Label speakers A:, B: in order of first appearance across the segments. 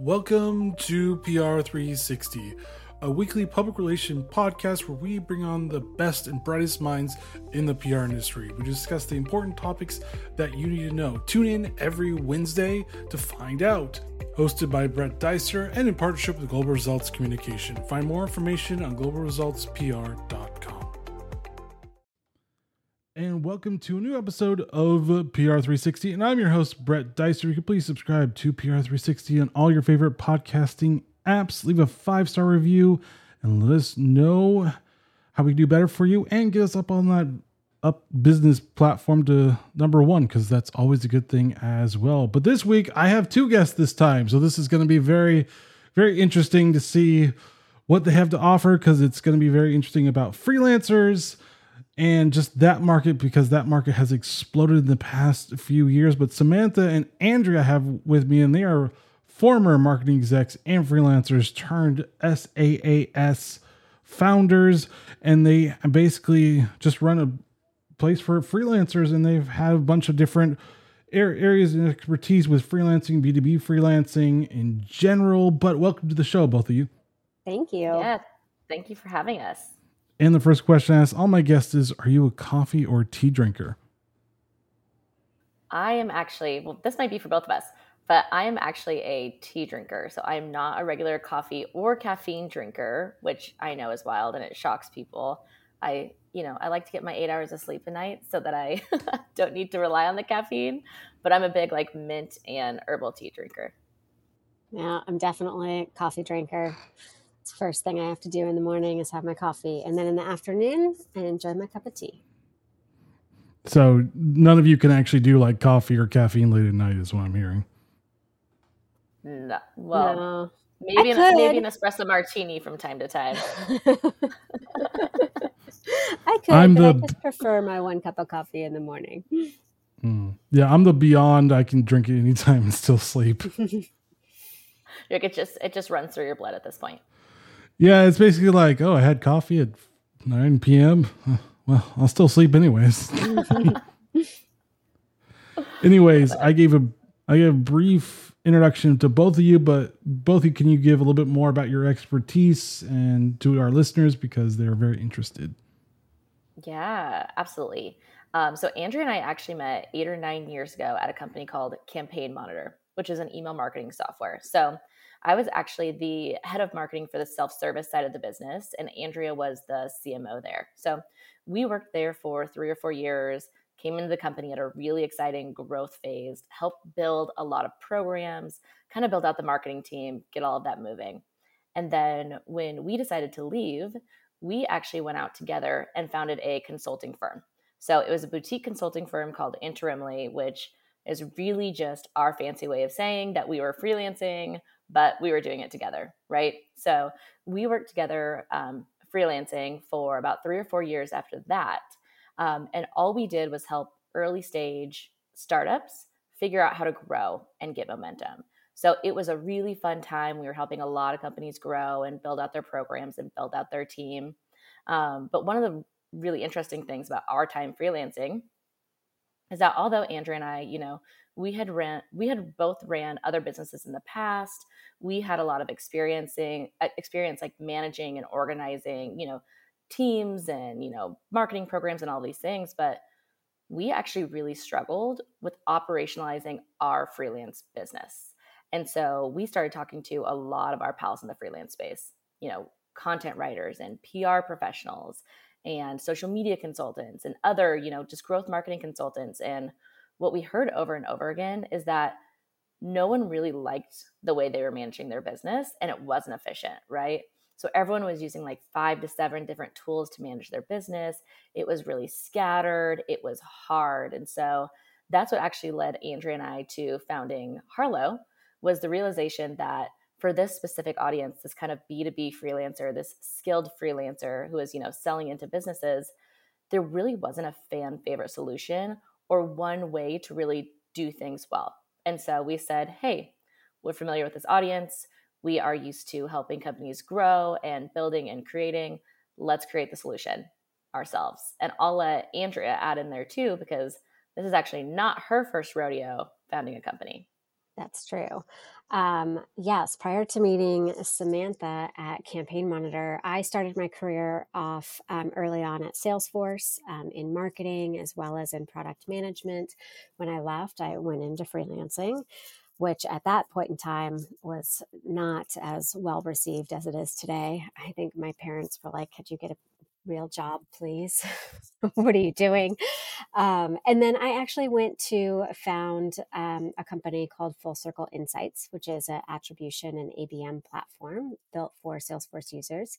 A: Welcome to PR360, a weekly public relation podcast where we bring on the best and brightest minds in the PR industry. We discuss the important topics that you need to know. Tune in every Wednesday to find out. Hosted by Brett Dicer and in partnership with Global Results Communication. Find more information on globalresultspr.com and welcome to a new episode of PR360. And I'm your host, Brett Dicer. You can please subscribe to PR360 on all your favorite podcasting apps. Leave a five star review and let us know how we can do better for you and get us up on that up business platform to number one because that's always a good thing as well. But this week I have two guests this time, so this is going to be very, very interesting to see what they have to offer because it's going to be very interesting about freelancers and just that market because that market has exploded in the past few years. But Samantha and Andrea have with me, and they are former marketing execs and freelancers turned SaaS founders, and they basically just run a place for freelancers, and they've had a bunch of different areas and expertise with freelancing, B2B freelancing in general. But welcome to the show, both of you.
B: Thank you.
C: Yeah, thank you for having us.
A: And the first question I ask all my guests is Are you a coffee or tea drinker?
C: I am actually, well, this might be for both of us, but I am actually a tea drinker. So I am not a regular coffee or caffeine drinker, which I know is wild and it shocks people. I, you know, I like to get my eight hours of sleep a night so that I don't need to rely on the caffeine. But I'm a big like mint and herbal tea drinker.
B: Yeah, I'm definitely a coffee drinker. It's the first thing I have to do in the morning is have my coffee. And then in the afternoon, I enjoy my cup of tea.
A: So none of you can actually do like coffee or caffeine late at night, is what I'm hearing.
C: No. Well, no. maybe an, maybe an espresso martini from time to time.
B: I could, I'm the, I just prefer my one cup of coffee in the morning.
A: Mm, yeah, I'm the beyond. I can drink it anytime and still sleep.
C: like it just it just runs through your blood at this point.
A: Yeah, it's basically like, oh, I had coffee at 9 p.m. Well, I'll still sleep anyways. anyways, I gave a I gave a brief introduction to both of you, but both of you, can you give a little bit more about your expertise and to our listeners because they're very interested?
C: Yeah, absolutely. Um, so Andrea and I actually met eight or nine years ago at a company called Campaign Monitor, which is an email marketing software. So I was actually the head of marketing for the self service side of the business, and Andrea was the CMO there. So we worked there for three or four years, came into the company at a really exciting growth phase, helped build a lot of programs, kind of build out the marketing team, get all of that moving. And then when we decided to leave, we actually went out together and founded a consulting firm. So it was a boutique consulting firm called Interimly, which is really just our fancy way of saying that we were freelancing but we were doing it together, right? So we worked together um, freelancing for about three or four years after that. Um, and all we did was help early stage startups figure out how to grow and get momentum. So it was a really fun time. We were helping a lot of companies grow and build out their programs and build out their team. Um, but one of the really interesting things about our time freelancing is that although Andrea and I, you know, we had ran we had both ran other businesses in the past we had a lot of experiencing uh, experience like managing and organizing you know teams and you know marketing programs and all these things but we actually really struggled with operationalizing our freelance business and so we started talking to a lot of our pals in the freelance space you know content writers and pr professionals and social media consultants and other you know just growth marketing consultants and what we heard over and over again is that no one really liked the way they were managing their business and it wasn't efficient, right? So everyone was using like five to seven different tools to manage their business. It was really scattered, it was hard. And so that's what actually led Andrea and I to founding Harlow was the realization that for this specific audience, this kind of B2B freelancer, this skilled freelancer who is, you know, selling into businesses, there really wasn't a fan favorite solution or one way to really do things well. And so we said, hey, we're familiar with this audience. We are used to helping companies grow and building and creating. Let's create the solution ourselves. And I'll let Andrea add in there too, because this is actually not her first rodeo founding a company.
B: That's true. Um, yes, prior to meeting Samantha at Campaign Monitor, I started my career off um, early on at Salesforce um, in marketing as well as in product management. When I left, I went into freelancing, which at that point in time was not as well received as it is today. I think my parents were like, Could you get a real job, please? what are you doing? Um, and then I actually went to found um, a company called Full Circle Insights, which is an attribution and ABM platform built for Salesforce users.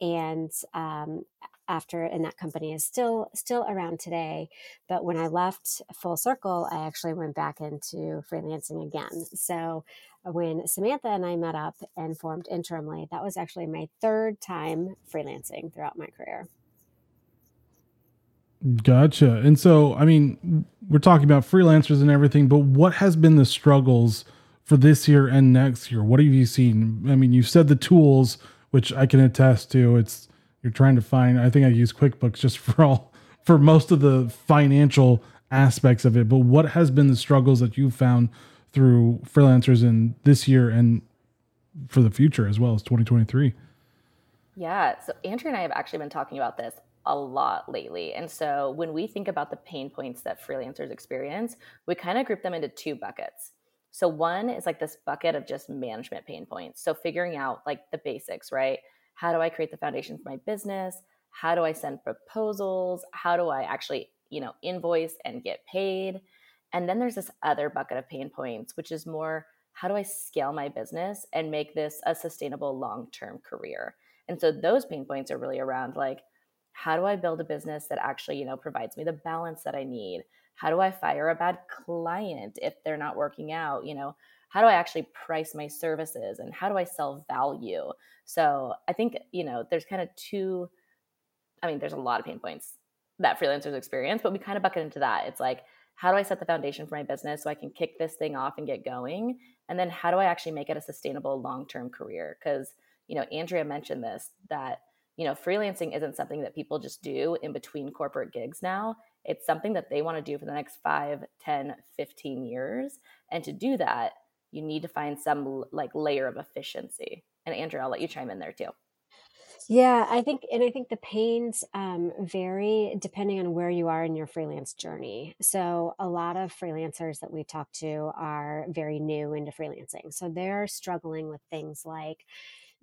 B: And um, after, and that company is still still around today. But when I left Full Circle, I actually went back into freelancing again. So uh, when Samantha and I met up and formed Interimly, that was actually my third time freelancing throughout my career.
A: Gotcha. And so, I mean, we're talking about freelancers and everything, but what has been the struggles for this year and next year? What have you seen? I mean, you've said the tools, which I can attest to. It's you're trying to find. I think I use QuickBooks just for all for most of the financial aspects of it. But what has been the struggles that you've found through freelancers in this year and for the future as well as 2023?
C: Yeah. So Andrea and I have actually been talking about this a lot lately. And so when we think about the pain points that freelancers experience, we kind of group them into two buckets. So one is like this bucket of just management pain points. So figuring out like the basics, right? How do I create the foundation for my business? How do I send proposals? How do I actually, you know, invoice and get paid? And then there's this other bucket of pain points, which is more how do I scale my business and make this a sustainable long term career? And so those pain points are really around like, how do I build a business that actually, you know, provides me the balance that I need? How do I fire a bad client if they're not working out? You know, how do I actually price my services and how do I sell value? So I think, you know, there's kind of two, I mean, there's a lot of pain points that freelancers experience, but we kind of bucket into that. It's like, how do I set the foundation for my business so I can kick this thing off and get going? And then how do I actually make it a sustainable long term career? Because, you know, Andrea mentioned this that, you know, freelancing isn't something that people just do in between corporate gigs now. It's something that they want to do for the next 5, 10, 15 years. And to do that, you need to find some like layer of efficiency. And Andrea, I'll let you chime in there too.
B: Yeah, I think, and I think the pains um, vary depending on where you are in your freelance journey. So, a lot of freelancers that we talk to are very new into freelancing. So, they're struggling with things like,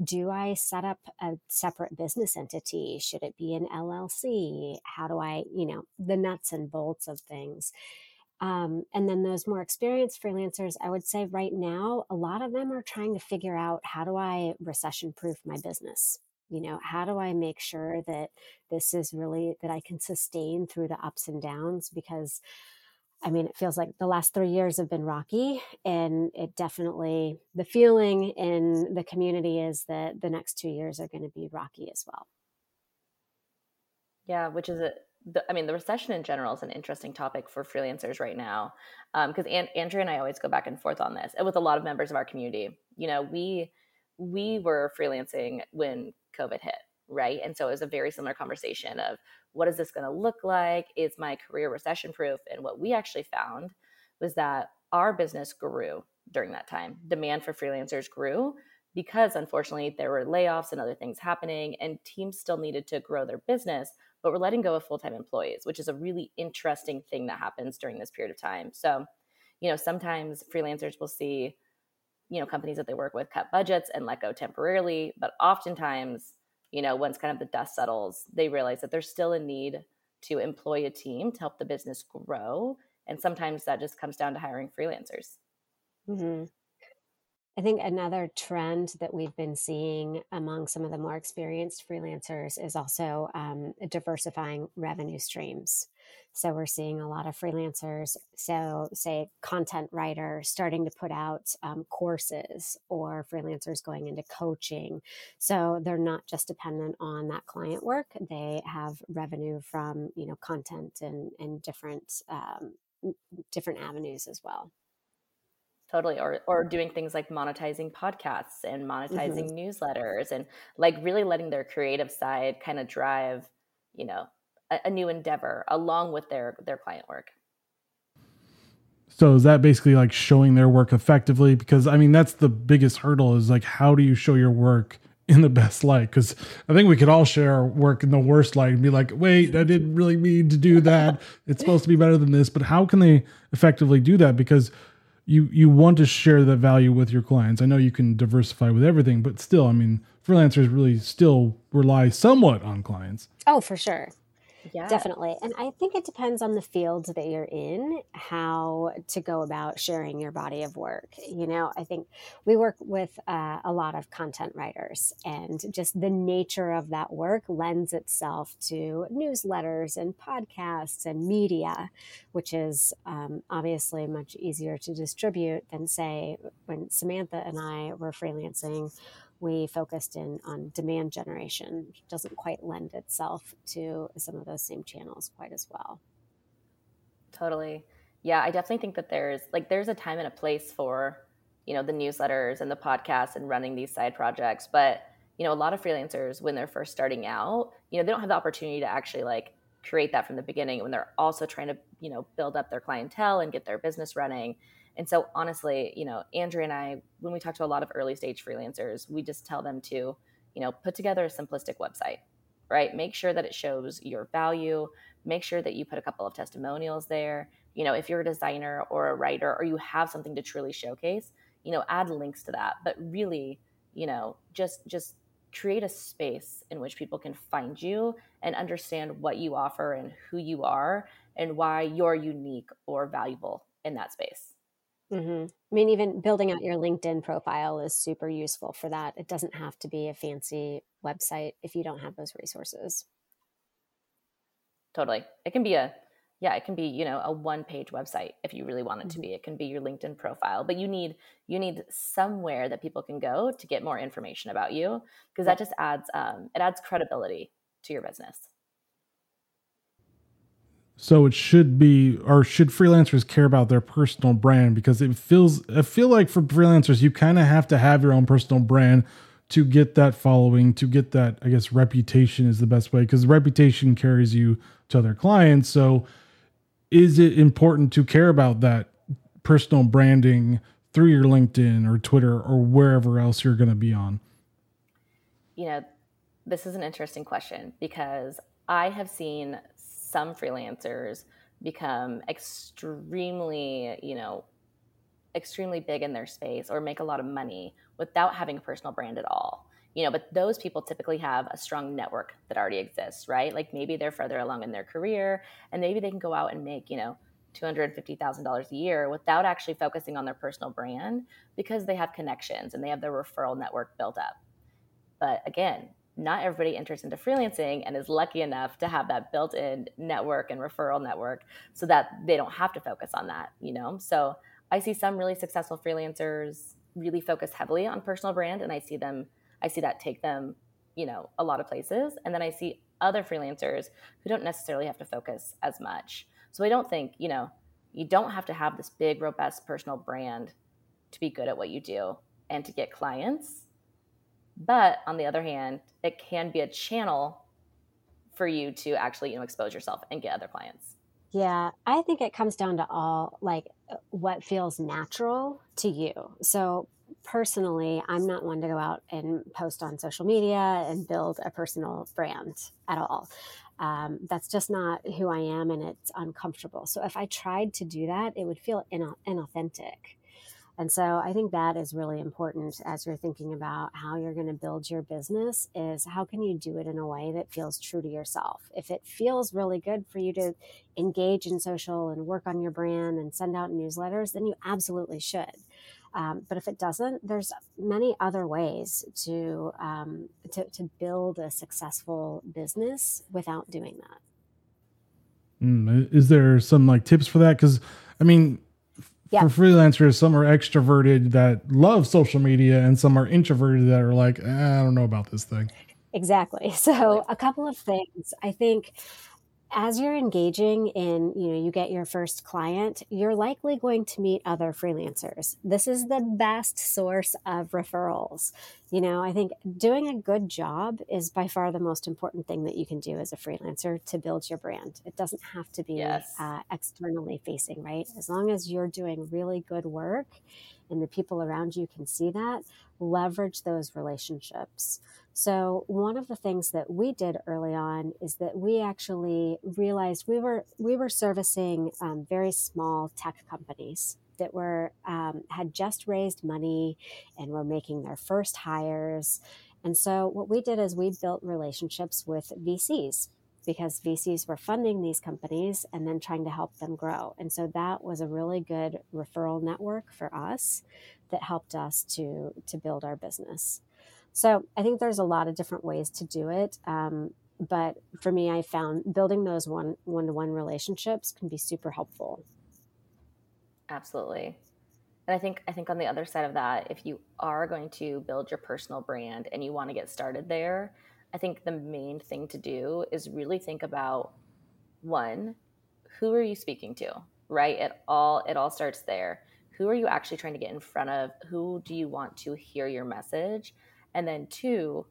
B: do I set up a separate business entity? Should it be an LLC? How do I, you know, the nuts and bolts of things? Um, and then those more experienced freelancers, I would say right now, a lot of them are trying to figure out how do I recession proof my business? you know how do i make sure that this is really that i can sustain through the ups and downs because i mean it feels like the last three years have been rocky and it definitely the feeling in the community is that the next two years are going to be rocky as well
C: yeah which is a the, I mean, the recession in general is an interesting topic for freelancers right now, because um, Andrea and I always go back and forth on this, and with a lot of members of our community. You know, we we were freelancing when COVID hit, right? And so it was a very similar conversation of what is this going to look like? Is my career recession proof? And what we actually found was that our business grew during that time. Demand for freelancers grew because unfortunately there were layoffs and other things happening, and teams still needed to grow their business, but we're letting go of full time employees, which is a really interesting thing that happens during this period of time. So, you know, sometimes freelancers will see you know companies that they work with cut budgets and let go temporarily but oftentimes you know once kind of the dust settles they realize that there's still a need to employ a team to help the business grow and sometimes that just comes down to hiring freelancers
B: mm-hmm. I think another trend that we've been seeing among some of the more experienced freelancers is also um, diversifying revenue streams. So we're seeing a lot of freelancers, so say content writers starting to put out um, courses or freelancers going into coaching. So they're not just dependent on that client work; they have revenue from you know content and and different um, different avenues as well
C: totally or or doing things like monetizing podcasts and monetizing mm-hmm. newsletters and like really letting their creative side kind of drive you know a, a, new endeavor along with their their client work
A: So is that basically like showing their work effectively? Because I mean, that's the biggest hurdle is like, how do you show your work in the best light? Because I think we could all share our work in the worst light and be like, wait, I didn't really mean to do that. It's supposed to be better than this. But how can they effectively do that? Because you you want to share that value with your clients. I know you can diversify with everything, but still, I mean, freelancers really still rely somewhat on clients.
B: Oh, for sure. Yeah. Definitely. And I think it depends on the field that you're in, how to go about sharing your body of work. You know, I think we work with uh, a lot of content writers, and just the nature of that work lends itself to newsletters and podcasts and media, which is um, obviously much easier to distribute than, say, when Samantha and I were freelancing we focused in on demand generation which doesn't quite lend itself to some of those same channels quite as well.
C: Totally. Yeah i definitely think that there's like there's a time and a place for you know the newsletters and the podcasts and running these side projects but you know a lot of freelancers when they're first starting out you know they don't have the opportunity to actually like create that from the beginning when they're also trying to you know build up their clientele and get their business running and so honestly, you know, Andrea and I, when we talk to a lot of early stage freelancers, we just tell them to, you know, put together a simplistic website, right? Make sure that it shows your value. Make sure that you put a couple of testimonials there. You know, if you're a designer or a writer or you have something to truly showcase, you know, add links to that. But really, you know, just just create a space in which people can find you and understand what you offer and who you are and why you're unique or valuable in that space.
B: Mm-hmm. I mean, even building out your LinkedIn profile is super useful for that. It doesn't have to be a fancy website if you don't have those resources.
C: Totally. It can be a, yeah, it can be, you know, a one page website if you really want it to mm-hmm. be. It can be your LinkedIn profile, but you need, you need somewhere that people can go to get more information about you because that just adds, um, it adds credibility to your business.
A: So it should be, or should freelancers care about their personal brand? Because it feels, I feel like for freelancers, you kind of have to have your own personal brand to get that following, to get that, I guess, reputation is the best way because reputation carries you to other clients. So is it important to care about that personal branding through your LinkedIn or Twitter or wherever else you're going to be on?
C: You know, this is an interesting question because I have seen some freelancers become extremely, you know, extremely big in their space or make a lot of money without having a personal brand at all. You know, but those people typically have a strong network that already exists, right? Like maybe they're further along in their career and maybe they can go out and make, you know, $250,000 a year without actually focusing on their personal brand because they have connections and they have their referral network built up. But again, not everybody enters into freelancing and is lucky enough to have that built-in network and referral network so that they don't have to focus on that you know? So i see some really successful freelancers really focus heavily on personal brand and i see them i see that take them you know a lot of places. And then i see other freelancers who don't necessarily have to focus as much. So i don't think you know you don't have to have this big robust personal brand to be good at what you do and to get clients but on the other hand, it can be a channel for you to actually, you know, expose yourself and get other clients.
B: Yeah, I think it comes down to all like what feels natural to you. So personally, I'm not one to go out and post on social media and build a personal brand at all. Um, that's just not who I am and it's uncomfortable. So if I tried to do that, it would feel inauthentic. And so I think that is really important as you're thinking about how you're going to build your business is how can you do it in a way that feels true to yourself? If it feels really good for you to engage in social and work on your brand and send out newsletters, then you absolutely should. Um, but if it doesn't, there's many other ways to, um, to to build a successful business without doing that.
A: Mm, is there some like tips for that? Because I mean, yeah. for freelancers, some are extroverted that love social media, and some are introverted that are like, eh, I don't know about this thing.
B: Exactly. So, a couple of things. I think as you're engaging in, you know, you get your first client, you're likely going to meet other freelancers. This is the best source of referrals. You know, I think doing a good job is by far the most important thing that you can do as a freelancer to build your brand. It doesn't have to be yes. uh, externally facing, right? As long as you're doing really good work and the people around you can see that, leverage those relationships. So one of the things that we did early on is that we actually realized we were we were servicing um, very small tech companies that were um, had just raised money and were making their first hires. And so what we did is we built relationships with VCs because VCs were funding these companies and then trying to help them grow. And so that was a really good referral network for us that helped us to to build our business. So I think there's a lot of different ways to do it. Um, but for me, I found building those one one to one relationships can be super helpful.
C: Absolutely. And I think I think on the other side of that, if you are going to build your personal brand and you want to get started there, I think the main thing to do is really think about one, who are you speaking to? Right? It all it all starts there. Who are you actually trying to get in front of? Who do you want to hear your message? And then, two,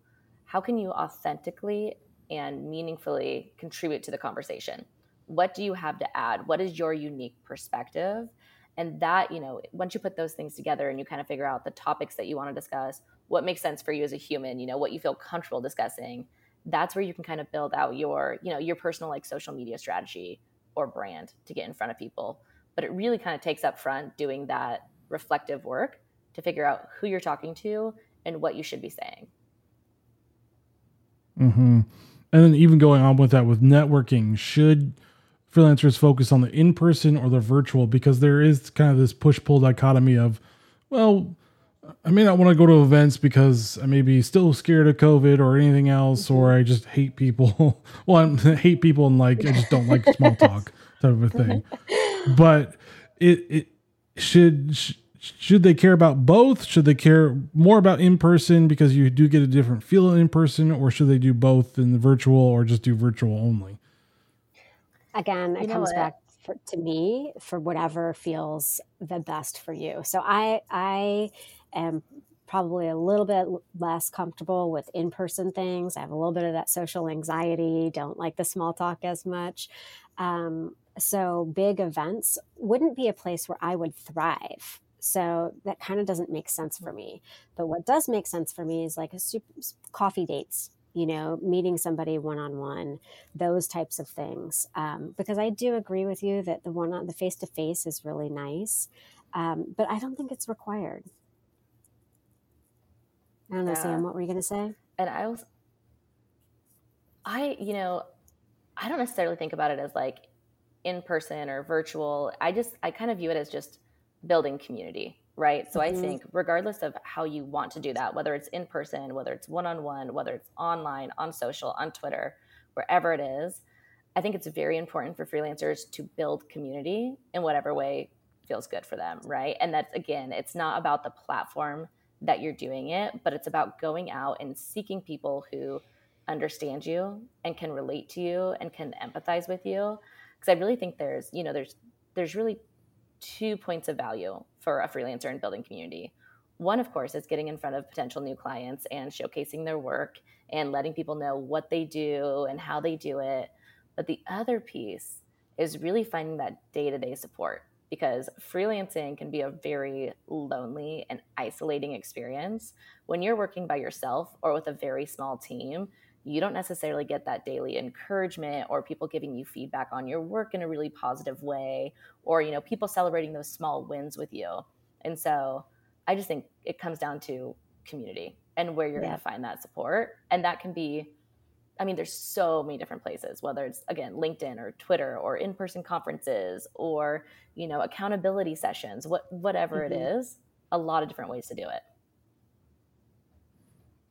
C: how can you authentically and meaningfully contribute to the conversation? What do you have to add? What is your unique perspective? And that, you know, once you put those things together and you kind of figure out the topics that you want to discuss, what makes sense for you as a human, you know, what you feel comfortable discussing, that's where you can kind of build out your, you know, your personal like social media strategy or brand to get in front of people. But it really kind of takes up front doing that reflective work to figure out who you're talking to and what you should be saying.
A: Mm-hmm. And then even going on with that with networking, should freelancers focus on the in-person or the virtual? Because there is kind of this push-pull dichotomy of, well, I may not want to go to events because I may be still scared of COVID or anything else, or I just hate people. well, I hate people and like I just don't like small talk type of a thing. But it it should should they care about both? Should they care more about in person because you do get a different feel in person, or should they do both in the virtual or just do virtual only?
B: Again, it comes back for, to me for whatever feels the best for you. So I I am probably a little bit less comfortable with in person things. I have a little bit of that social anxiety. Don't like the small talk as much. Um, so big events wouldn't be a place where I would thrive so that kind of doesn't make sense for me. But what does make sense for me is like a super, coffee dates, you know, meeting somebody one on one, those types of things. Um, because I do agree with you that the one on the face to face is really nice, um, but I don't think it's required. I don't know, yeah. Sam. What were you going to say?
C: And I was, I you know, I don't necessarily think about it as like in person or virtual. I just I kind of view it as just building community right so mm-hmm. i think regardless of how you want to do that whether it's in person whether it's one-on-one whether it's online on social on twitter wherever it is i think it's very important for freelancers to build community in whatever way feels good for them right and that's again it's not about the platform that you're doing it but it's about going out and seeking people who understand you and can relate to you and can empathize with you because i really think there's you know there's there's really two points of value for a freelancer in building community. One, of course, is getting in front of potential new clients and showcasing their work and letting people know what they do and how they do it. But the other piece is really finding that day to day support because freelancing can be a very lonely and isolating experience. When you're working by yourself or with a very small team, you don't necessarily get that daily encouragement or people giving you feedback on your work in a really positive way or you know people celebrating those small wins with you and so i just think it comes down to community and where you're yeah. going to find that support and that can be i mean there's so many different places whether it's again linkedin or twitter or in-person conferences or you know accountability sessions what whatever mm-hmm. it is a lot of different ways to do it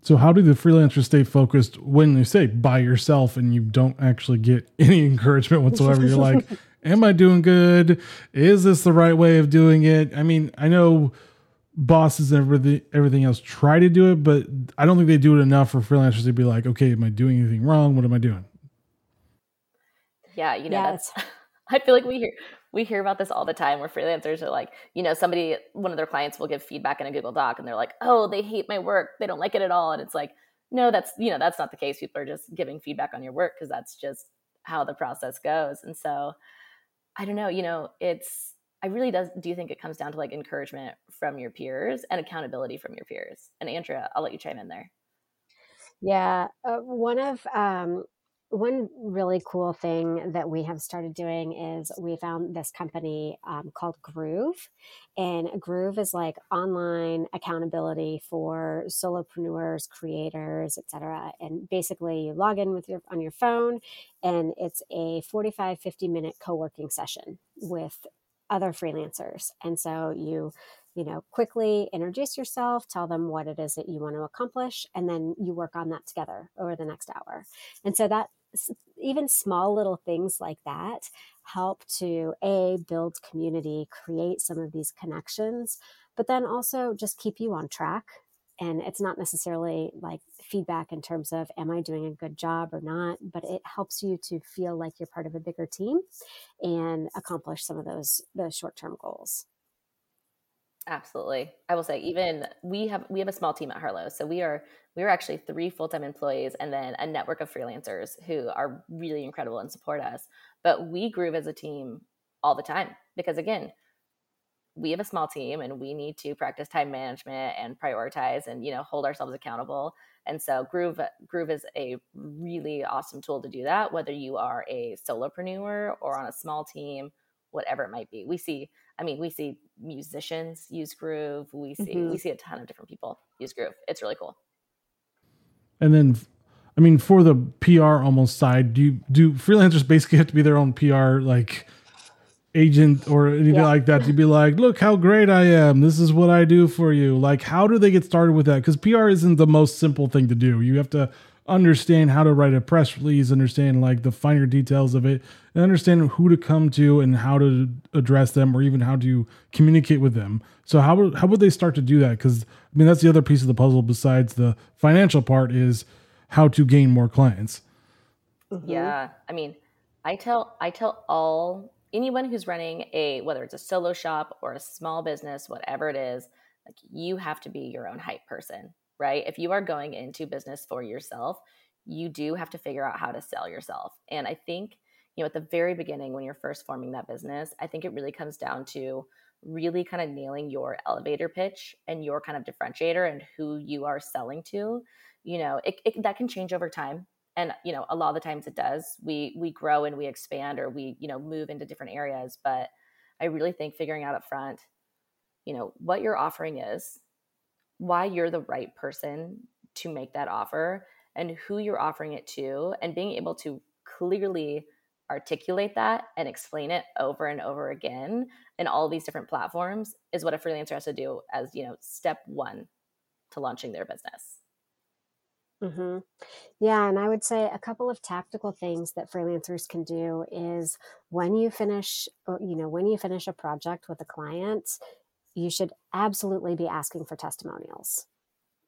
A: so how do the freelancers stay focused when you say by yourself and you don't actually get any encouragement whatsoever? You're like, am I doing good? Is this the right way of doing it? I mean, I know bosses and everything everything else try to do it, but I don't think they do it enough for freelancers to be like, okay, am I doing anything wrong? What am I doing?
C: Yeah, you know, yeah, that's I feel like we hear we hear about this all the time where freelancers are like, you know, somebody one of their clients will give feedback in a Google Doc and they're like, "Oh, they hate my work. They don't like it at all." And it's like, "No, that's, you know, that's not the case. People are just giving feedback on your work because that's just how the process goes." And so I don't know, you know, it's I really does do you think it comes down to like encouragement from your peers and accountability from your peers? And Andrea, I'll let you chime in there.
B: Yeah, uh, one of um, one really cool thing that we have started doing is we found this company um, called Groove, and Groove is like online accountability for solopreneurs, creators, etc. And basically, you log in with your on your phone, and it's a 45, 50 minute co working session with other freelancers. And so you you know, quickly introduce yourself, tell them what it is that you want to accomplish, and then you work on that together over the next hour. And so that even small little things like that help to a build community create some of these connections but then also just keep you on track and it's not necessarily like feedback in terms of am i doing a good job or not but it helps you to feel like you're part of a bigger team and accomplish some of those those short-term goals
C: Absolutely. I will say even we have we have a small team at Harlow. So we are we are actually three full-time employees and then a network of freelancers who are really incredible and support us. But we groove as a team all the time because again, we have a small team and we need to practice time management and prioritize and you know hold ourselves accountable. And so Groove Groove is a really awesome tool to do that whether you are a solopreneur or on a small team, whatever it might be. We see I mean, we see musicians use Groove. We see mm-hmm. we see a ton of different people use Groove. It's really cool.
A: And then, I mean, for the PR almost side, do you, do freelancers basically have to be their own PR like agent or anything yeah. like that to be like, look how great I am. This is what I do for you. Like, how do they get started with that? Because PR isn't the most simple thing to do. You have to understand how to write a press release, understand like the finer details of it, and understand who to come to and how to address them, or even how to communicate with them. So how would how would they start to do that? Because I mean that's the other piece of the puzzle besides the financial part is how to gain more clients.
C: Mm-hmm. Yeah, I mean, I tell I tell all anyone who's running a whether it's a solo shop or a small business, whatever it is, like you have to be your own hype person right? If you are going into business for yourself, you do have to figure out how to sell yourself. And I think, you know, at the very beginning when you're first forming that business, I think it really comes down to really kind of nailing your elevator pitch and your kind of differentiator and who you are selling to. You know, it, it that can change over time and you know a lot of the times it does. We we grow and we expand or we you know move into different areas but i really think figuring out up front you know what your offering is why you're the right person to make that offer and who you're offering it to and being able to clearly articulate that and explain it over and over again in all these different platforms is what a freelancer has to do as you know step one to launching their business
B: mm-hmm. yeah and i would say a couple of tactical things that freelancers can do is when you finish you know when you finish a project with a client you should absolutely be asking for testimonials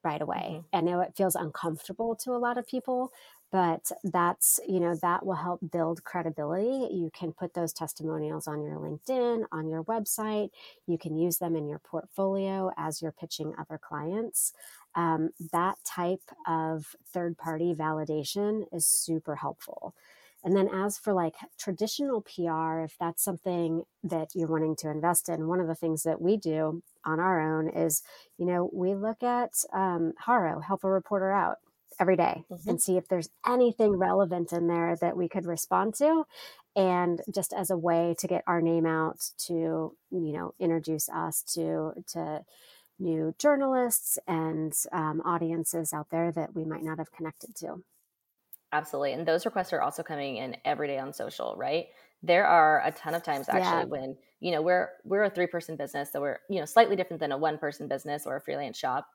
B: right away. Mm-hmm. I know it feels uncomfortable to a lot of people, but that's, you know, that will help build credibility. You can put those testimonials on your LinkedIn, on your website. You can use them in your portfolio as you're pitching other clients. Um, that type of third party validation is super helpful. And then, as for like traditional PR, if that's something that you're wanting to invest in, one of the things that we do on our own is, you know, we look at um, Haro, help a reporter out every day mm-hmm. and see if there's anything relevant in there that we could respond to. And just as a way to get our name out to, you know, introduce us to, to, new journalists and um, audiences out there that we might not have connected to.
C: Absolutely. And those requests are also coming in every day on social, right? There are a ton of times actually yeah. when, you know, we're we're a three-person business, so we're, you know, slightly different than a one-person business or a freelance shop.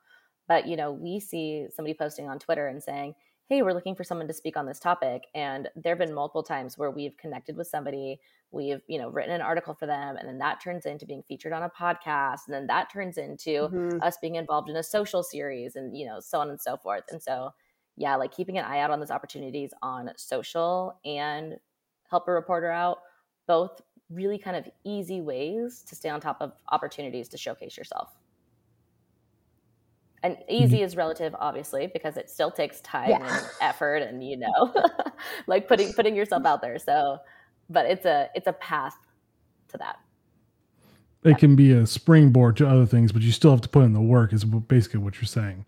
C: But, you know, we see somebody posting on Twitter and saying, Hey, we're looking for someone to speak on this topic. And there have been multiple times where we've connected with somebody, we've, you know, written an article for them, and then that turns into being featured on a podcast. And then that turns into mm-hmm. us being involved in a social series and, you know, so on and so forth. And so yeah, like keeping an eye out on those opportunities on social and help a reporter out. Both really kind of easy ways to stay on top of opportunities to showcase yourself. And easy mm-hmm. is relative, obviously, because it still takes time yeah. and effort, and you know, like putting putting yourself out there. So, but it's a it's a path to that.
A: It yeah. can be a springboard to other things, but you still have to put in the work. Is basically what you're saying.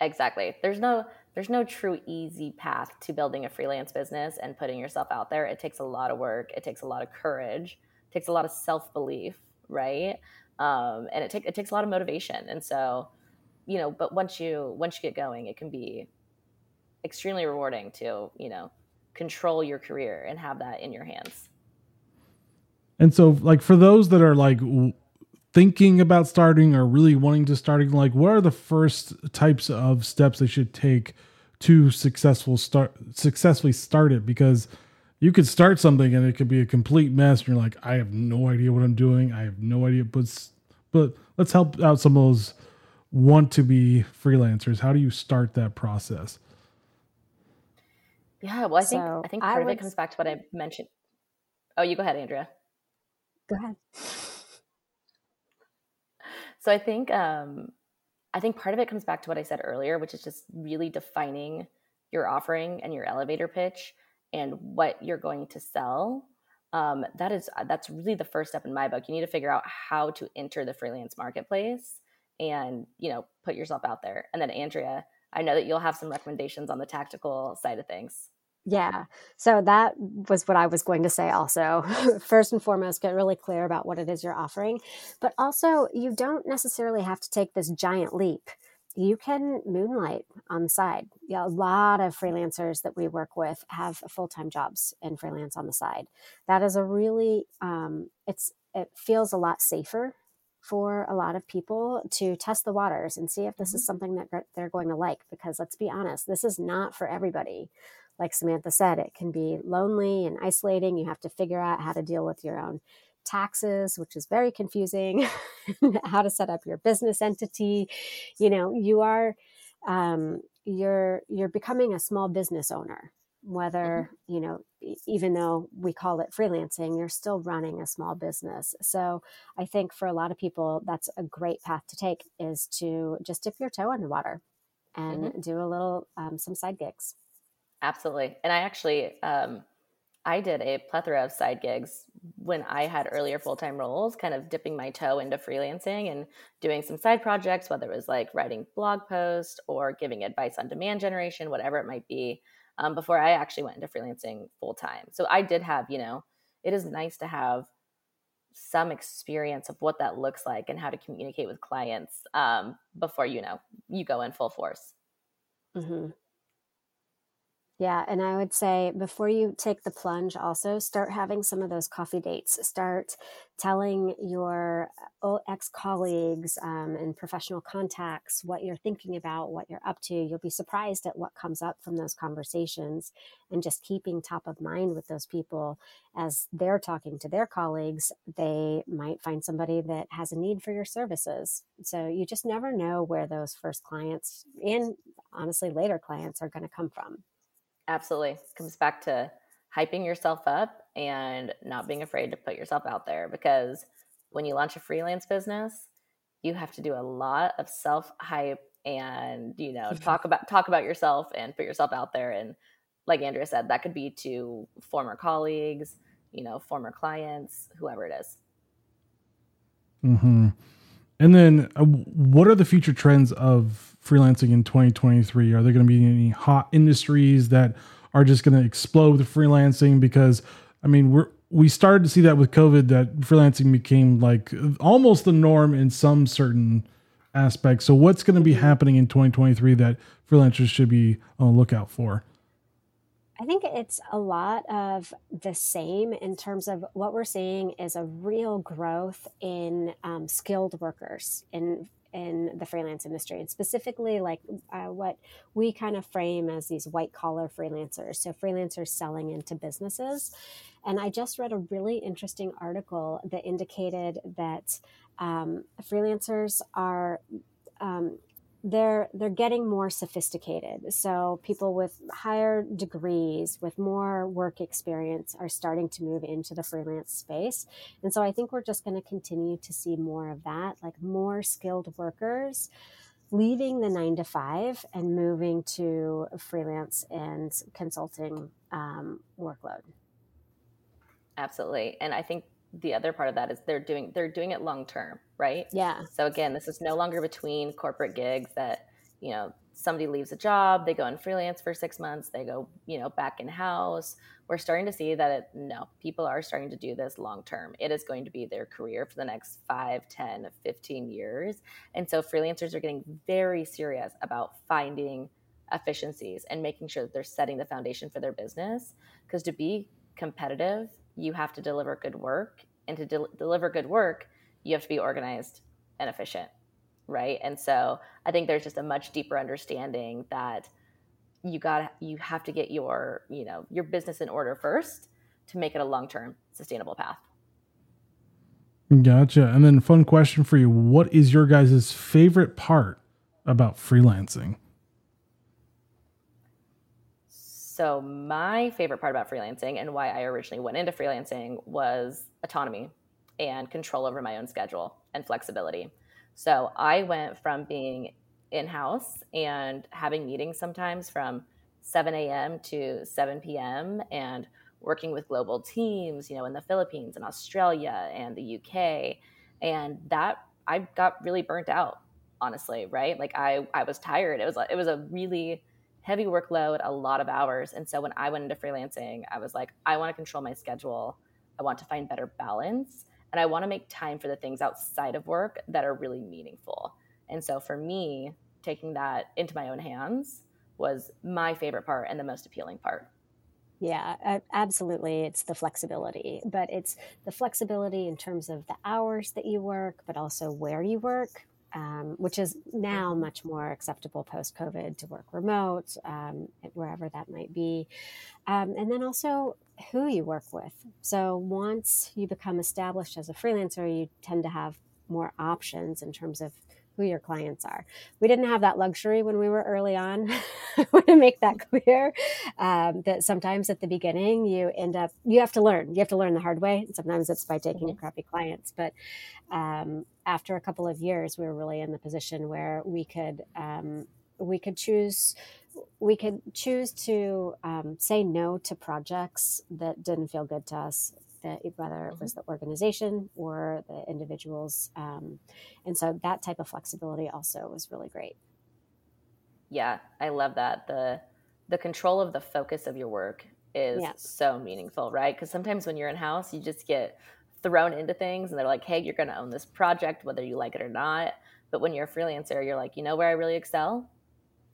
C: Exactly. There's no there's no true easy path to building a freelance business and putting yourself out there. It takes a lot of work. It takes a lot of courage. It takes a lot of self belief, right? Um, and it takes it takes a lot of motivation. And so, you know, but once you once you get going, it can be extremely rewarding to you know control your career and have that in your hands.
A: And so, like for those that are like thinking about starting or really wanting to starting like what are the first types of steps they should take to successful start successfully start it because you could start something and it could be a complete mess and you're like i have no idea what i'm doing i have no idea but but let's help out some of those want to be freelancers? How do you start that process?
C: Yeah well i think so i think part I of it comes back to what i mentioned. Oh you go ahead andrea.
B: Go ahead.
C: So I think um, I think part of it comes back to what I said earlier, which is just really defining your offering and your elevator pitch and what you're going to sell. Um, that is that's really the first step in my book. You need to figure out how to enter the freelance marketplace and you know put yourself out there. And then Andrea, I know that you'll have some recommendations on the tactical side of things.
B: Yeah. So that was what I was going to say also. First and foremost, get really clear about what it is you're offering. But also, you don't necessarily have to take this giant leap. You can moonlight on the side. Yeah, a lot of freelancers that we work with have full time jobs and freelance on the side. That is a really, um, it's it feels a lot safer for a lot of people to test the waters and see if this is mm-hmm. something that they're going to like. Because let's be honest, this is not for everybody like Samantha said, it can be lonely and isolating. You have to figure out how to deal with your own taxes, which is very confusing, how to set up your business entity. You know, you are um, you're you're becoming a small business owner. Whether mm-hmm. you know, even though we call it freelancing, you're still running a small business. So I think for a lot of people, that's a great path to take is to just dip your toe in the water and mm-hmm. do a little um, some side gigs.
C: Absolutely. And I actually, um, I did a plethora of side gigs when I had earlier full time roles, kind of dipping my toe into freelancing and doing some side projects, whether it was like writing blog posts or giving advice on demand generation, whatever it might be, um, before I actually went into freelancing full time. So I did have, you know, it is nice to have some experience of what that looks like and how to communicate with clients um, before, you know, you go in full force.
B: Mm-hmm. Yeah, and I would say before you take the plunge, also start having some of those coffee dates. Start telling your uh, ex colleagues um, and professional contacts what you're thinking about, what you're up to. You'll be surprised at what comes up from those conversations, and just keeping top of mind with those people as they're talking to their colleagues. They might find somebody that has a need for your services. So you just never know where those first clients and honestly later clients are going to come from.
C: Absolutely. It comes back to hyping yourself up and not being afraid to put yourself out there because when you launch a freelance business, you have to do a lot of self hype and you know talk about talk about yourself and put yourself out there and like Andrea said that could be to former colleagues, you know, former clients, whoever it is.
A: mm-hmm. And then uh, what are the future trends of freelancing in 2023? Are there going to be any hot industries that are just going to explode with freelancing? Because I mean, we're we started to see that with COVID that freelancing became like almost the norm in some certain aspects. So what's going to be happening in 2023 that freelancers should be on the lookout for?
B: I think it's a lot of the same in terms of what we're seeing is a real growth in um, skilled workers in in the freelance industry and specifically like uh, what we kind of frame as these white collar freelancers so freelancers selling into businesses. And i just read a really interesting article that indicated that um, freelancers are um, they're they're getting more sophisticated. So people with higher degrees, with more work experience, are starting to move into the freelance space. And so I think we're just going to continue to see more of that, like more skilled workers leaving the nine to five and moving to freelance and consulting um, workload.
C: Absolutely, and I think the other part of that is they're doing they're doing it long term, right?
B: Yeah.
C: So again, this is no longer between corporate gigs that you know somebody leaves a job, they go in freelance for six months, they go you know back in house. We're starting to see that it, no, people are starting to do this long term. It is going to be their career for the next 5, 10, 15 years. And so freelancers are getting very serious about finding efficiencies and making sure that they're setting the foundation for their business. Because to be competitive you have to deliver good work and to de- deliver good work you have to be organized and efficient right? And so i think there's just a much deeper understanding that you got you have to get your you know your business in order first to make it a long-term sustainable path.
A: Gotcha. And then fun question for you. What is your guys' favorite part about freelancing
C: So, my favorite part about freelancing and why I originally went into freelancing was autonomy and control over my own schedule and flexibility. So, I went from being in house and having meetings sometimes from 7 a.m. to 7 p.m. and working with global teams, you know, in the Philippines and Australia and the UK. And that I got really burnt out, honestly, right? Like I, I was tired. It was, it was a really heavy workload, a lot of hours. And so when I went into freelancing, I was like, I want to control my schedule. I want to find better balance. And I want to make time for the things outside of work that are really meaningful. And so for me, taking that into my own hands was my favorite part and the most appealing part.
B: Yeah, absolutely. It's the flexibility, but it's the flexibility in terms of the hours that you work, but also where you work, um, which is now mm-hmm. much more acceptable post COVID to work remote, um, wherever that might be. Um, and then also who you work with. So once you become established as a freelancer, you tend to have more options in terms of who your clients are. We didn't have that luxury when we were early on. I want to make that clear. Um, that sometimes at the beginning you end up you have to learn. You have to learn the hard way. And sometimes it's by taking mm-hmm. crappy clients. But um, after a couple of years, we were really in the position where we could um, we could choose we could choose to um, say no to projects that didn't feel good to us the, whether it was mm-hmm. the organization or the individuals. Um, and so that type of flexibility also was really great.
C: Yeah, I love that. The the control of the focus of your work is so meaningful, right? Because sometimes when you're in house, you just get thrown into things and they're like, hey, you're going to own this project, whether you like it or not. But when you're a freelancer, you're like, you know where I really excel?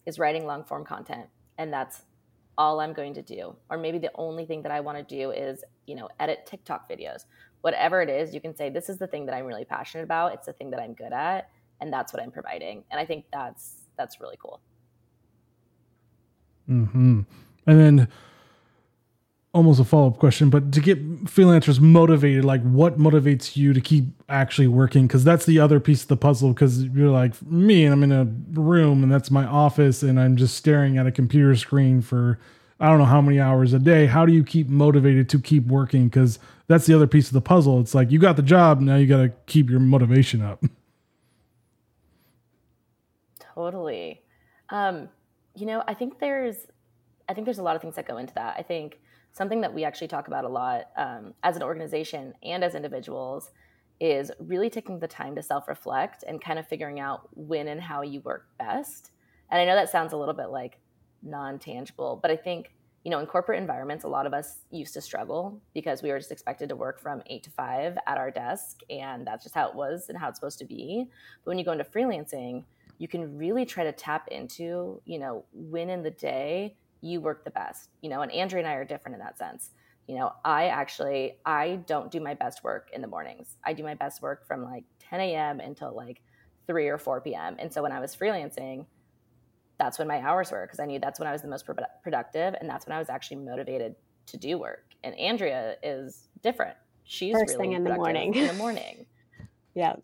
C: Is writing long form content. And that's all I'm going to do. Or maybe the only thing that I want to do is, you know, edit TikTok videos. Whatever it is, you can say, this is the thing that I'm really passionate about. It's the thing that I'm good at. And that's what I'm providing. And I think that's that's really cool.
A: Mm-hmm. And then almost a follow-up question but to get freelancers motivated like what motivates you to keep actually working? Because that's the other piece of the puzzle because you're like me and i'm in a room and that's my office and i'm just staring at a computer screen for i don't know how many hours a day. How do you keep motivated to keep working? Because that's the other piece of the puzzle. It's like you got the job now you got to keep your motivation up.
C: Totally. Um you know i think there's i think there's a lot of things that go into that. I think something that we actually talk about a lot um, as an organization and as individuals is really taking the time to self reflect and kind of figuring out when and how you work best. And I know that sounds a little bit like non tangible, but I think, you know, in corporate environments, a lot of us used to struggle because we were just expected to work from eight to five at our desk. And that's just how it was and how it's supposed to be. But when you go into freelancing, you can really try to tap into, you know, when in the day you work the best you know and andrea and i are different in that sense. You know i actually i don't do my best work in the mornings. I do my best work from like 10 a.m until like 3 or 4 p.m and so when i was freelancing that's when my hours were because i knew that's when i was the most pro- productive and that's when i was actually motivated to do work. And andrea is different. She's
B: First
C: really
B: thing in the morning.
C: in the morning.
B: Yeah.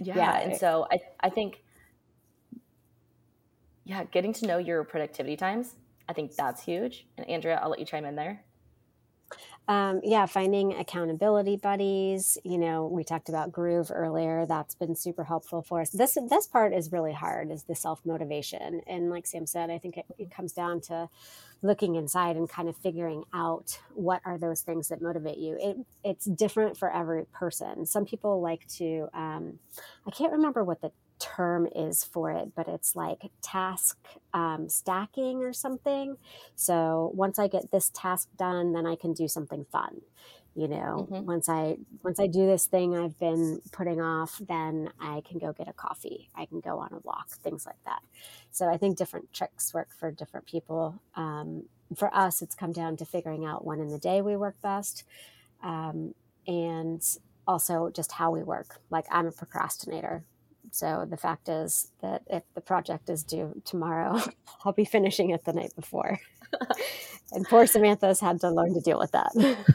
C: Yeah, yeah and so i i think yeah, getting to know your productivity times. I think that's huge. And Andrea, I'll let you chime in there.
B: Um, yeah, finding accountability buddies. You know, we talked about Groove earlier. That's been super helpful for us. This this part is really hard, is the self motivation. And like Sam said, I think it, it comes down to looking inside and kind of figuring out what are those things that motivate you. It, it's different for every person. Some people like to. Um, I can't remember what the term is for it, but it's like task um, stacking or something. So once I get this task done, then I can do something fun. You know, mm-hmm. once I once I do this thing I've been putting off, then I can go get a coffee. I can go on a walk, things like that. So I think different tricks work for different people. Um, for us, it's come down to figuring out when in the day we work best, um, and also just how we work. Like I'm a procrastinator. So the fact is that if the project is due tomorrow, I'll be finishing it the night before. and poor Samantha's had to learn to deal with that.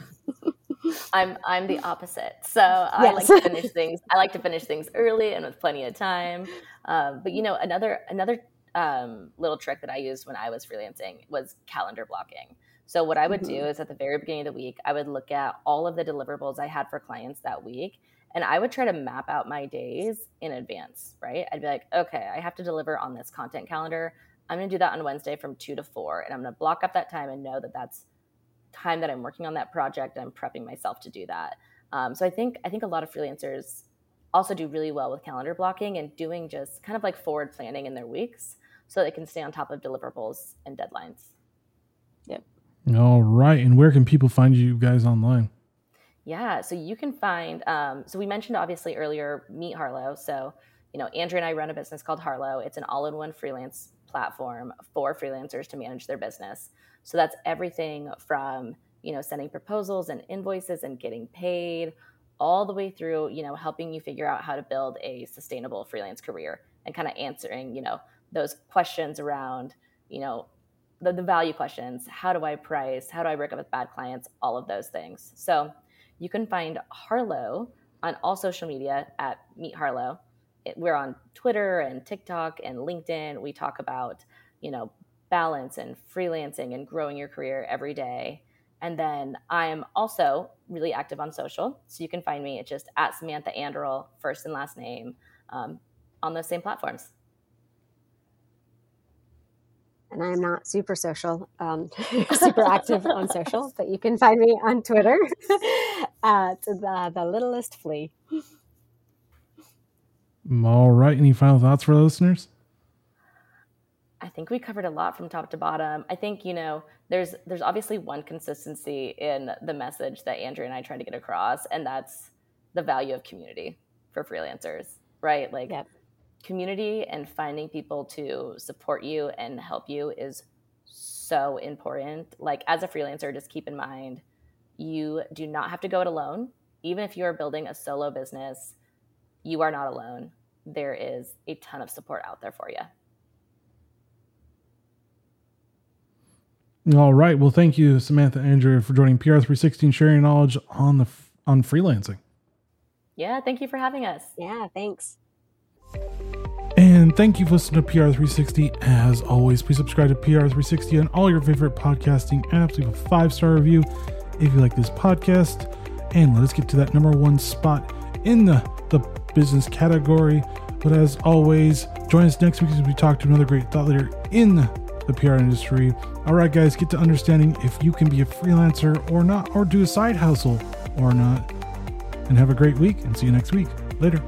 C: I'm I'm the opposite. So I yes. like to finish things. I like to finish things early and with plenty of time. Um, but you know, another another um, little trick that I used when I was freelancing was calendar blocking. So what I would mm-hmm. do is at the very beginning of the week, I would look at all of the deliverables I had for clients that week and I would try to map out my days in advance, right? I'd be like, okay, I have to deliver on this content calendar. I'm going to do that on Wednesday from two to four. And I'm going to block up that time and know that that's time that I'm working on that project and I'm prepping myself to do that. Um, so I think, I think a lot of freelancers also do really well with calendar blocking and doing just kind of like forward planning in their weeks so they can stay on top of deliverables and deadlines.
B: Yep.
A: All right. And where can people find you guys online?
C: Yeah, so you can find. Um, so we mentioned obviously earlier Meet Harlow. So you know, Andrea and I run a business called Harlow. It's an all-in-one freelance platform for freelancers to manage their business. So that's everything from you know sending proposals and invoices and getting paid, all the way through you know helping you figure out how to build a sustainable freelance career and kind of answering you know those questions around you know the, the value questions how do i price how do i work up with bad clients all of those things so you can find Harlow on all social media at Meet Harlow. we're on Twitter and TikTok and LinkedIn. We talk about, you know, balance and freelancing and growing your career every day. And then I'm also really active on social. So you can find me at just at Samantha Anderl, first and last name, um, on those same platforms
B: and I'm not super social, um, super active on social, but you can find me on Twitter Uh, at the, the littlest flea.
A: All right. Any final thoughts for listeners?
C: I think we covered a lot from top to bottom. I think you know there's there's obviously one consistency in the message that Andrea and I try to get across, and that's the value of community for freelancers, right? Like yep community and finding people to support you and help you is so important. Like as a freelancer, just keep in mind you do not have to go it alone. Even if you are building a solo business, you are not alone. There is a ton of support out there for you.
A: All right. Well, thank you, Samantha Andrea, for joining PR360 and sharing knowledge on the on freelancing.
C: Yeah, thank you for having us.
B: Yeah, thanks.
A: And thank you for listening to PR360. As always, please subscribe to PR360 on all your favorite podcasting apps. Leave a five star review if you like this podcast. And let us get to that number one spot in the, the business category. But as always, join us next week as we talk to another great thought leader in the PR industry. All right, guys, get to understanding if you can be a freelancer or not, or do a side hustle or not. And have a great week and see you next week. Later.